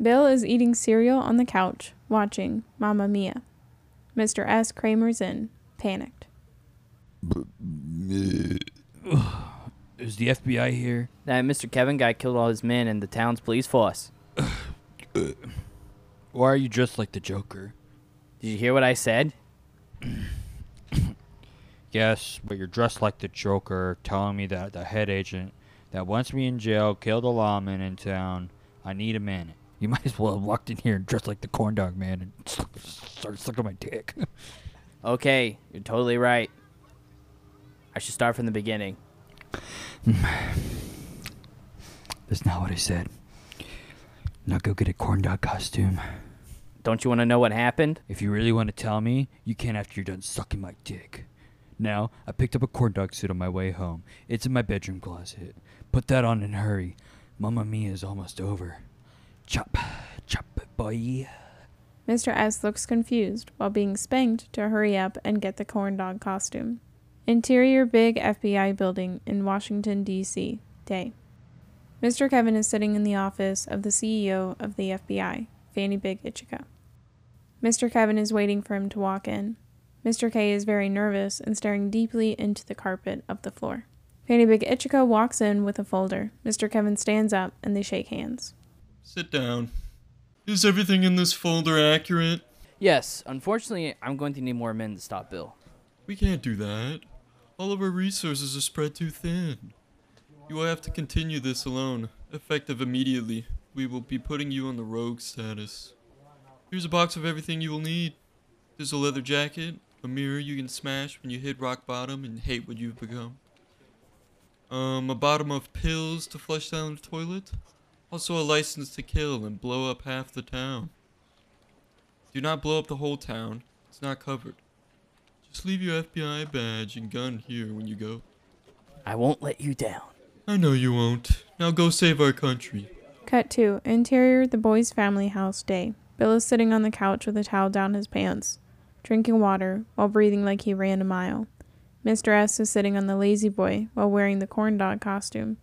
Bill is eating cereal on the couch, watching Mamma Mia. Mr. S. Kramer's in, panicked. Is the FBI here? That Mr. Kevin guy killed all his men in the town's police force. Why are you dressed like the Joker? Did you hear what I said? Yes, but you're dressed like the Joker, telling me that the head agent that wants me in jail killed a lawman in town. I need a minute. You might as well have walked in here and dressed like the corn dog man and started sucking my dick. Okay, you're totally right. I should start from the beginning. That's not what I said. Now go get a corn dog costume. Don't you want to know what happened? If you really want to tell me, you can after you're done sucking my dick. Now, I picked up a corn dog suit on my way home. It's in my bedroom closet. Put that on and hurry. Mamma Mia is almost over. Chop, chop, boy. Mr. S looks confused while being spanked to hurry up and get the corn dog costume. Interior big FBI building in Washington, D.C. Day. Mr. Kevin is sitting in the office of the CEO of the FBI, Fanny Big Ichika. Mr. Kevin is waiting for him to walk in. Mr. K is very nervous and staring deeply into the carpet of the floor. Fanny Big Ichika walks in with a folder. Mr. Kevin stands up and they shake hands. Sit down. Is everything in this folder accurate? Yes, unfortunately, I'm going to need more men to stop Bill. We can't do that. All of our resources are spread too thin. You will have to continue this alone, effective immediately. We will be putting you on the rogue status. Here's a box of everything you will need. There's a leather jacket, a mirror you can smash when you hit rock bottom and hate what you've become. Um, a bottom of pills to flush down the toilet. Also a license to kill and blow up half the town. Do not blow up the whole town. It's not covered. Just leave your FBI badge and gun here when you go. I won't let you down. I know you won't. Now go save our country. Cut 2. Interior the boys' family house day. Bill is sitting on the couch with a towel down his pants, drinking water while breathing like he ran a mile. Mr. S is sitting on the lazy boy while wearing the corn dog costume,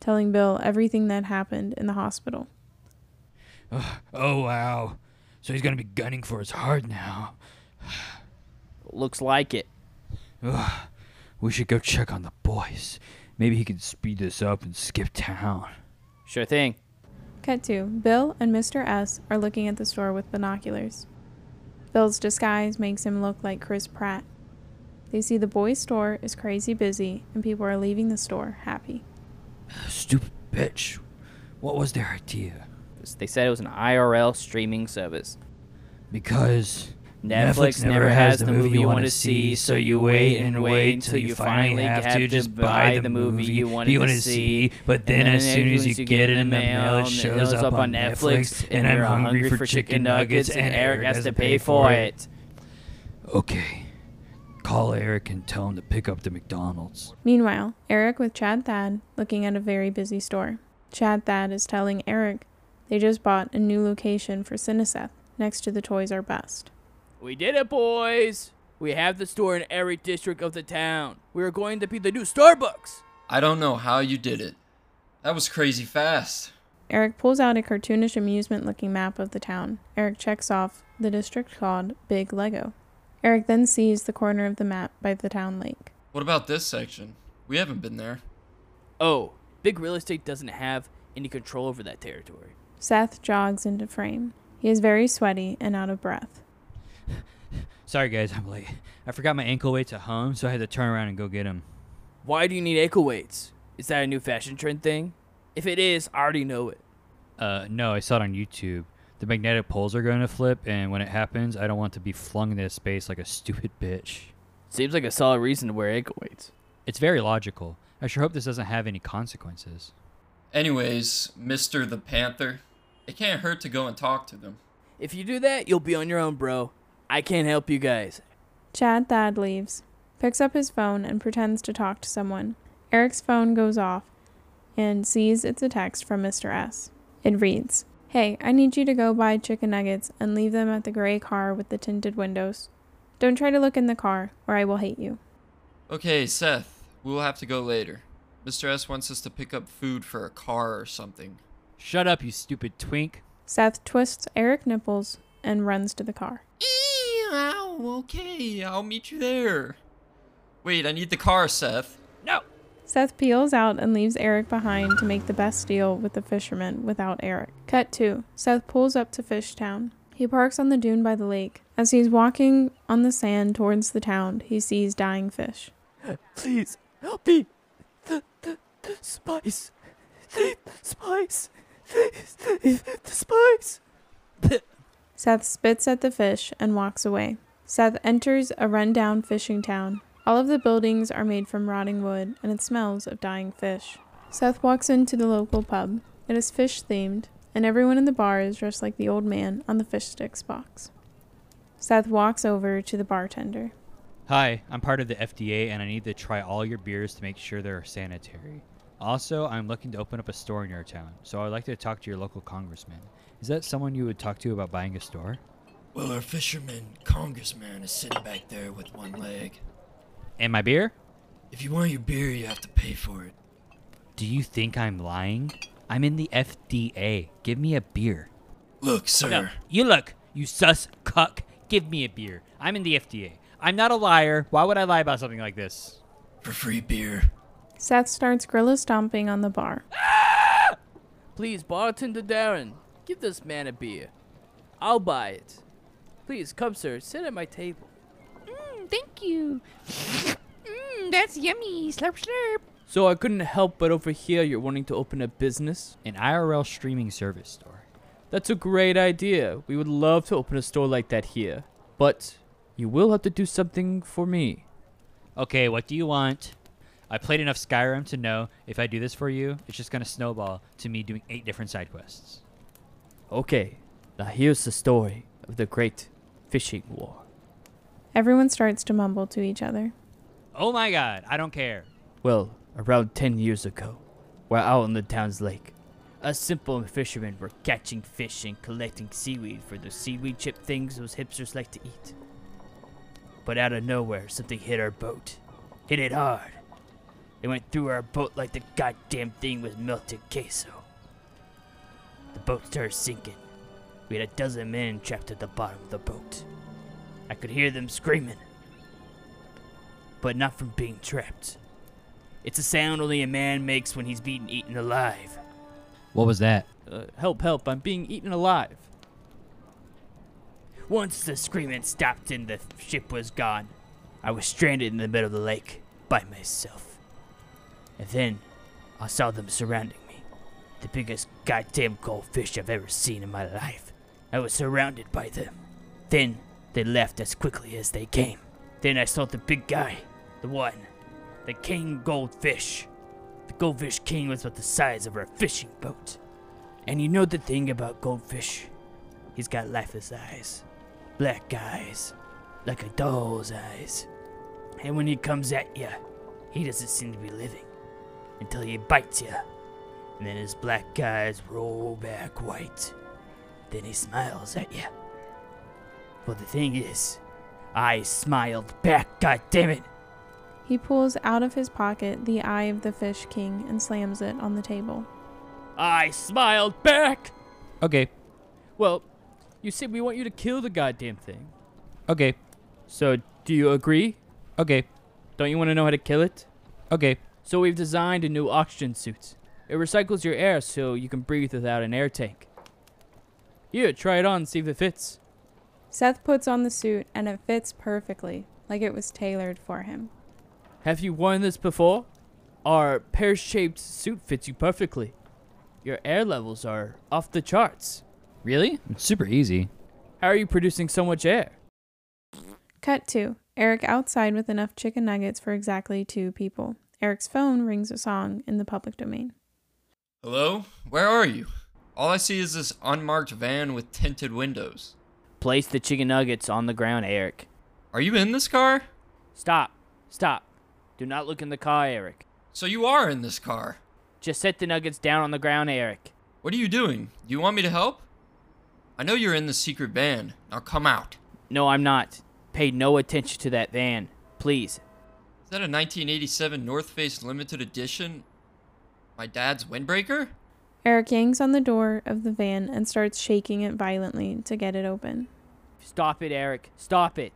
telling Bill everything that happened in the hospital. Oh, wow. So he's gonna be gunning for his heart now. Looks like it. Ugh. We should go check on the boys. Maybe he can speed this up and skip town. Sure thing. Cut to Bill and Mr. S are looking at the store with binoculars. Bill's disguise makes him look like Chris Pratt. They see the boys' store is crazy busy and people are leaving the store happy. Stupid bitch. What was their idea? They said it was an IRL streaming service. Because Netflix, never has the movie you want to see, so you wait and wait until you finally have to just buy the movie you wanna to see. But then, as soon as you get it in the mail, it shows up on Netflix, and I'm hungry for chicken nuggets, and Eric has to pay for it. Okay. Call Eric and tell him to pick up the McDonald's. Meanwhile, Eric with Chad Thad looking at a very busy store. Chad Thad is telling Eric they just bought a new location for Cineseth next to the Toys R Best. We did it, boys! We have the store in every district of the town. We are going to be the new Starbucks! I don't know how you did it. That was crazy fast. Eric pulls out a cartoonish amusement looking map of the town. Eric checks off the district called Big Lego. Eric then sees the corner of the map by the town lake. What about this section? We haven't been there. Oh, big real estate doesn't have any control over that territory. Seth jogs into frame. He is very sweaty and out of breath. Sorry, guys, I'm late. I forgot my ankle weights at home, so I had to turn around and go get them. Why do you need ankle weights? Is that a new fashion trend thing? If it is, I already know it. Uh, no, I saw it on YouTube. The magnetic poles are going to flip, and when it happens, I don't want to be flung into space like a stupid bitch. Seems like a solid reason to wear ankle weights. It's very logical. I sure hope this doesn't have any consequences. Anyways, Mr. the Panther, it can't hurt to go and talk to them. If you do that, you'll be on your own, bro. I can't help you guys. Chad Thad leaves, picks up his phone, and pretends to talk to someone. Eric's phone goes off and sees it's a text from Mr. S. It reads Hey, I need you to go buy chicken nuggets and leave them at the gray car with the tinted windows. Don't try to look in the car, or I will hate you. Okay, Seth, we'll have to go later. Mr. S wants us to pick up food for a car or something. Shut up, you stupid twink. Seth twists Eric nipples and runs to the car. Ow, okay, I'll meet you there. Wait, I need the car, Seth. Seth peels out and leaves Eric behind to make the best deal with the fisherman without Eric. Cut 2. Seth pulls up to Fishtown. He parks on the dune by the lake. As he's walking on the sand towards the town, he sees dying fish. Please help me. The, the, the spice. The spice. The, the spice. Seth spits at the fish and walks away. Seth enters a rundown fishing town. All of the buildings are made from rotting wood and it smells of dying fish. Seth walks into the local pub. It is fish themed, and everyone in the bar is dressed like the old man on the fish sticks box. Seth walks over to the bartender. Hi, I'm part of the FDA and I need to try all your beers to make sure they're sanitary. Also, I'm looking to open up a store in your town, so I'd like to talk to your local congressman. Is that someone you would talk to about buying a store? Well, our fisherman congressman is sitting back there with one leg. And my beer? If you want your beer, you have to pay for it. Do you think I'm lying? I'm in the FDA. Give me a beer. Look, sir. No, you look, you sus cuck. Give me a beer. I'm in the FDA. I'm not a liar. Why would I lie about something like this? For free beer. Seth starts gorilla stomping on the bar. Please, bartender Darren, give this man a beer. I'll buy it. Please, come, sir, sit at my table. Thank you. Mmm, that's yummy. Slurp, slurp. So I couldn't help but overhear you're wanting to open a business. An IRL streaming service store. That's a great idea. We would love to open a store like that here. But you will have to do something for me. Okay, what do you want? I played enough Skyrim to know if I do this for you, it's just gonna snowball to me doing eight different side quests. Okay, now here's the story of the great fishing war. Everyone starts to mumble to each other. Oh my god, I don't care. Well, around 10 years ago, we're out on the town's lake. Us simple fishermen were catching fish and collecting seaweed for those seaweed chip things those hipsters like to eat. But out of nowhere, something hit our boat. Hit it hard. It went through our boat like the goddamn thing was melted queso. The boat started sinking. We had a dozen men trapped at the bottom of the boat. I could hear them screaming, but not from being trapped. It's a sound only a man makes when he's being eaten alive. What was that? Uh, help, help, I'm being eaten alive. Once the screaming stopped and the ship was gone, I was stranded in the middle of the lake by myself. And then I saw them surrounding me. The biggest goddamn goldfish I've ever seen in my life. I was surrounded by them. Then they left as quickly as they came. Then I saw the big guy, the one, the king goldfish. The goldfish king was about the size of our fishing boat. And you know the thing about goldfish? He's got lifeless eyes, black eyes, like a doll's eyes. And when he comes at you, he doesn't seem to be living until he bites you. And then his black eyes roll back white. Then he smiles at you. Well, the thing is, I smiled back, God damn it! He pulls out of his pocket the eye of the fish king and slams it on the table. I smiled back! Okay, Well, you said we want you to kill the goddamn thing. okay, So, do you agree? okay, Don't you want to know how to kill it? okay. So, we've designed a new oxygen suit. It recycles your air so you can breathe without an air tank. Here, try it on and see if it fits. Seth puts on the suit and it fits perfectly, like it was tailored for him. Have you worn this before? Our pear shaped suit fits you perfectly. Your air levels are off the charts. Really? It's super easy. How are you producing so much air? Cut 2. Eric outside with enough chicken nuggets for exactly two people. Eric's phone rings a song in the public domain. Hello? Where are you? All I see is this unmarked van with tinted windows. Place the chicken nuggets on the ground, Eric. Are you in this car? Stop. Stop. Do not look in the car, Eric. So you are in this car. Just set the nuggets down on the ground, Eric. What are you doing? Do you want me to help? I know you're in the secret van. Now come out. No, I'm not. Pay no attention to that van. Please. Is that a 1987 North Face limited edition? My dad's windbreaker? Eric yanks on the door of the van and starts shaking it violently to get it open. Stop it, Eric. Stop it.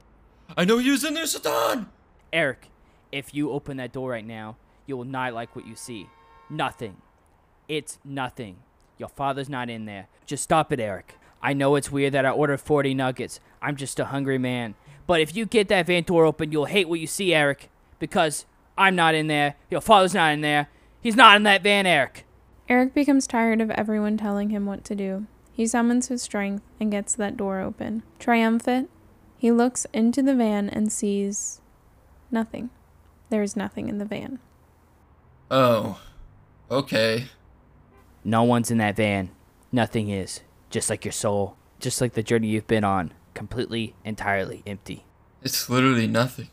I know you was in there, Satan! Eric, if you open that door right now, you will not like what you see. Nothing. It's nothing. Your father's not in there. Just stop it, Eric. I know it's weird that I ordered 40 nuggets. I'm just a hungry man. But if you get that van door open, you'll hate what you see, Eric. Because I'm not in there. Your father's not in there. He's not in that van, Eric. Eric becomes tired of everyone telling him what to do. He summons his strength and gets that door open. Triumphant, he looks into the van and sees nothing. There is nothing in the van. Oh. Okay. No one's in that van. Nothing is. Just like your soul. Just like the journey you've been on. Completely, entirely empty. It's literally nothing.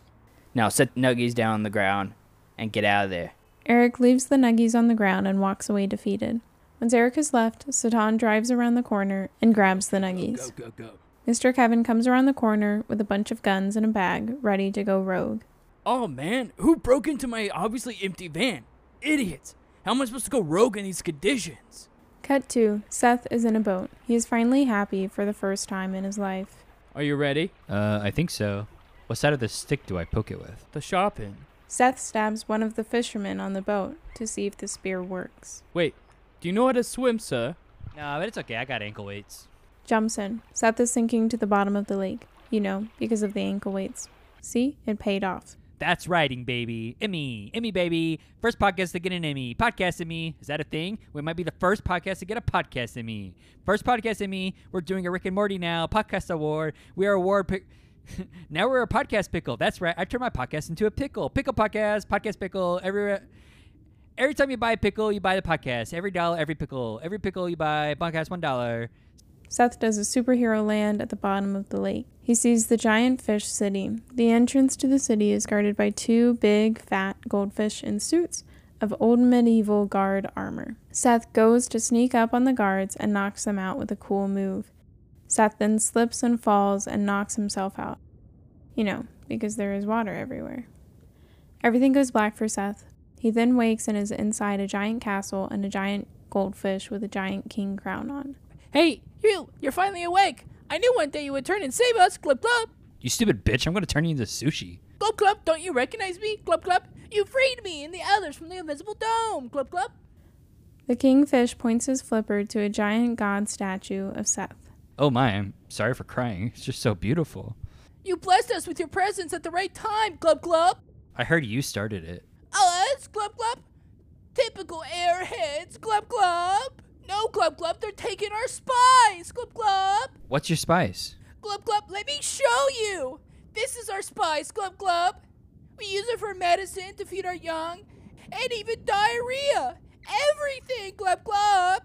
Now set Nuggies down on the ground and get out of there. Eric leaves the nuggies on the ground and walks away defeated. Once Eric is left, Satan drives around the corner and grabs the nuggies. Go, go. Mr. Kevin comes around the corner with a bunch of guns and a bag, ready to go rogue. Oh man, who broke into my obviously empty van? Idiots! How am I supposed to go rogue in these conditions? Cut 2. Seth is in a boat. He is finally happy for the first time in his life. Are you ready? Uh, I think so. What side of the stick do I poke it with? The shopping. Seth stabs one of the fishermen on the boat to see if the spear works. Wait, do you know how to swim, sir? No, but it's okay. I got ankle weights. Jumps in. Seth is sinking to the bottom of the lake. You know, because of the ankle weights. See? It paid off. That's writing, baby. Emmy, Emmy, baby. First podcast to get an Emmy. Podcast Emmy. Is that a thing? We might be the first podcast to get a podcast Emmy. First podcast Emmy. We're doing a Rick and Morty now. Podcast award. We are award pick. now we're a podcast pickle. That's right. I turned my podcast into a pickle. Pickle podcast. Podcast pickle. Every every time you buy a pickle, you buy the podcast. Every dollar, every pickle. Every pickle you buy, podcast one dollar. Seth does a superhero land at the bottom of the lake. He sees the giant fish city. The entrance to the city is guarded by two big, fat goldfish in suits of old medieval guard armor. Seth goes to sneak up on the guards and knocks them out with a cool move. Seth then slips and falls and knocks himself out. You know, because there is water everywhere. Everything goes black for Seth. He then wakes and is inside a giant castle and a giant goldfish with a giant king crown on. Hey, you! You're finally awake! I knew one day you would turn and save us, Glub Glub! You stupid bitch. I'm going to turn you into sushi. Glub Glub, don't you recognize me? Glub Glub! You freed me and the others from the invisible dome, Glub Glub! The kingfish points his flipper to a giant god statue of Seth. Oh my, I'm sorry for crying. It's just so beautiful. You blessed us with your presence at the right time, Glub Glub! I heard you started it. Us, Glub Glub? Typical airheads, Glub Glub! No, Glub Glub, they're taking our spice, Glub Glub! What's your spice? Glub Glub, let me show you! This is our spice, Glub Glub! We use it for medicine to feed our young, and even diarrhea! Everything, Glub Glub!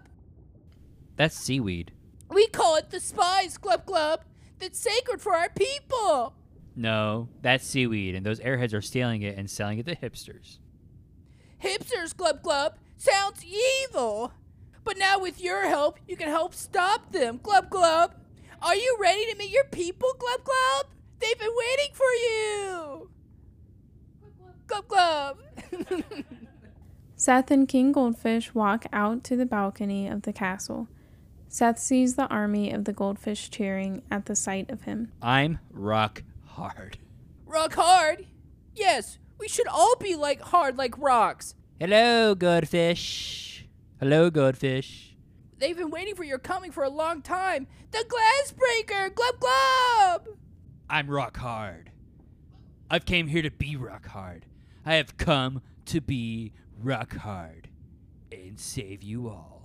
That's seaweed. We call it the Spies Club Club. That's sacred for our people! No, that's seaweed, and those airheads are stealing it and selling it to hipsters. Hipsters, Club Club Sounds evil! But now with your help, you can help stop them, Club Club, Are you ready to meet your people, Club Club? They've been waiting for you! Club Club. Seth and King Goldfish walk out to the balcony of the castle. Seth sees the army of the goldfish cheering at the sight of him. I'm rock hard. Rock hard? Yes, we should all be like hard like rocks. Hello, goldfish. Hello, goldfish. They've been waiting for your coming for a long time. The glass breaker, glub glub. I'm rock hard. I've came here to be rock hard. I have come to be rock hard and save you all.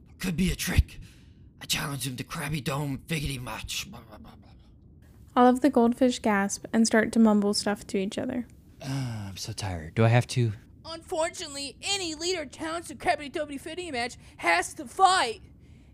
Could be a trick. I challenge him to Krabby Dome Figgity match. Blah, blah, blah, blah. All of the goldfish gasp and start to mumble stuff to each other. Uh, I'm so tired. Do I have to? Unfortunately, any leader challenged to Krabby Dome fitting match has to fight.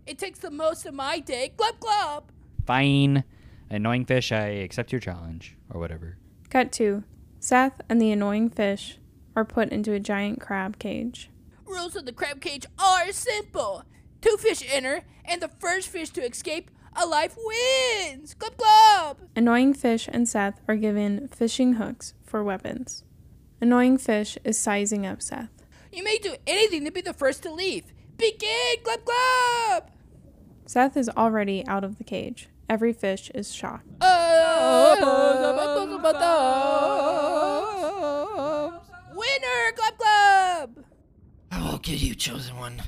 It takes the most of my day. Glub glub. Fine. Annoying fish, I accept your challenge. Or whatever. Cut 2. Seth and the annoying fish are put into a giant crab cage. Rules of the crab cage are simple. Two fish enter, and the first fish to escape alive wins. Glub glub. Annoying fish and Seth are given fishing hooks for weapons. Annoying fish is sizing up Seth. You may do anything to be the first to leave. Begin. Glub glub. Seth is already out of the cage. Every fish is shocked. Winner. Glub glub. I will get you, chosen one.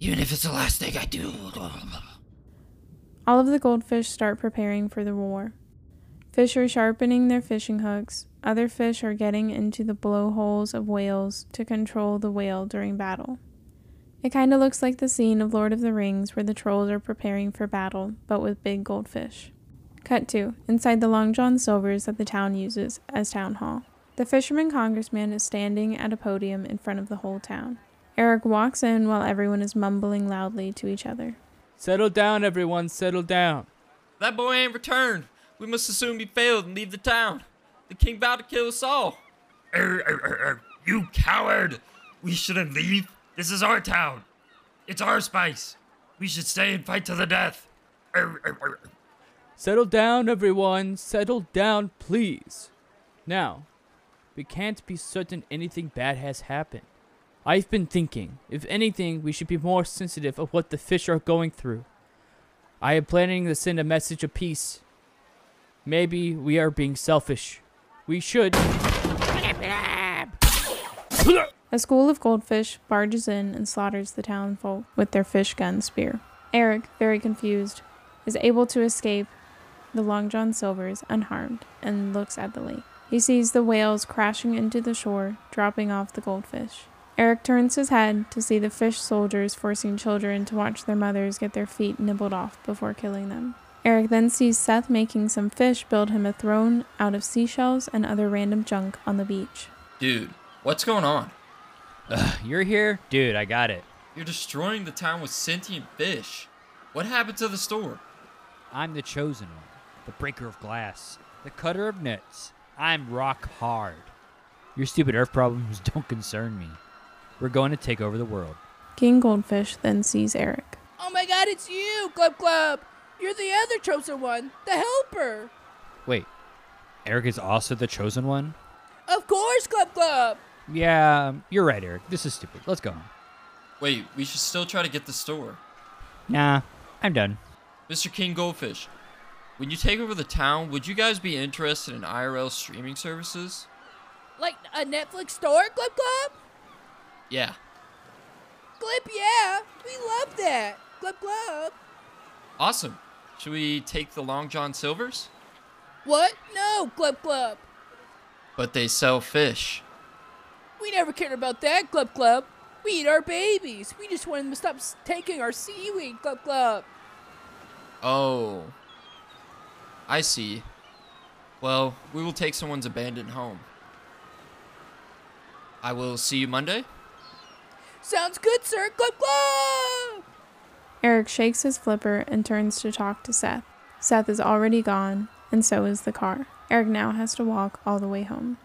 Even if it's the last thing I do. All of the goldfish start preparing for the war. Fish are sharpening their fishing hooks. Other fish are getting into the blowholes of whales to control the whale during battle. It kind of looks like the scene of Lord of the Rings where the trolls are preparing for battle, but with big goldfish. Cut 2. Inside the Long John Silvers that the town uses as town hall. The fisherman congressman is standing at a podium in front of the whole town. Eric walks in while everyone is mumbling loudly to each other. Settle down, everyone, settle down. That boy ain't returned. We must assume he failed and leave the town. The king vowed to kill us all. Er, er, er, er, you coward! We shouldn't leave. This is our town. It's our spice. We should stay and fight to the death. Er, er, er. Settle down, everyone, settle down, please. Now, we can't be certain anything bad has happened. I've been thinking, if anything, we should be more sensitive of what the fish are going through. I am planning to send a message of peace. Maybe we are being selfish. We should. A school of goldfish barges in and slaughters the townfolk with their fish gun spear. Eric, very confused, is able to escape the Long John Silvers unharmed and looks at the lake. He sees the whales crashing into the shore, dropping off the goldfish. Eric turns his head to see the fish soldiers forcing children to watch their mothers get their feet nibbled off before killing them. Eric then sees Seth making some fish build him a throne out of seashells and other random junk on the beach. Dude, what's going on? Ugh, you're here? Dude, I got it. You're destroying the town with sentient fish. What happened to the store? I'm the chosen one, the breaker of glass, the cutter of nets. I'm rock hard. Your stupid earth problems don't concern me. We're going to take over the world. King Goldfish then sees Eric. Oh my god, it's you, Glub Glub. You're the other chosen one, the helper. Wait, Eric is also the chosen one? Of course, Glub Glub. Yeah, you're right, Eric. This is stupid. Let's go. Wait, we should still try to get the store. Nah, I'm done. Mr. King Goldfish, when you take over the town, would you guys be interested in IRL streaming services? Like a Netflix store, Glub Glub? Yeah. Glib, yeah. We love that. Glub Glub. Awesome. Should we take the Long John Silvers? What? No, Glub Glub. But they sell fish. We never cared about that, Glub Glub. We eat our babies. We just want them to stop taking our seaweed, Glub Glub. Oh. I see. Well, we will take someone's abandoned home. I will see you Monday. Sounds good, sir. Glub Glub. Eric shakes his flipper and turns to talk to Seth. Seth is already gone, and so is the car. Eric now has to walk all the way home.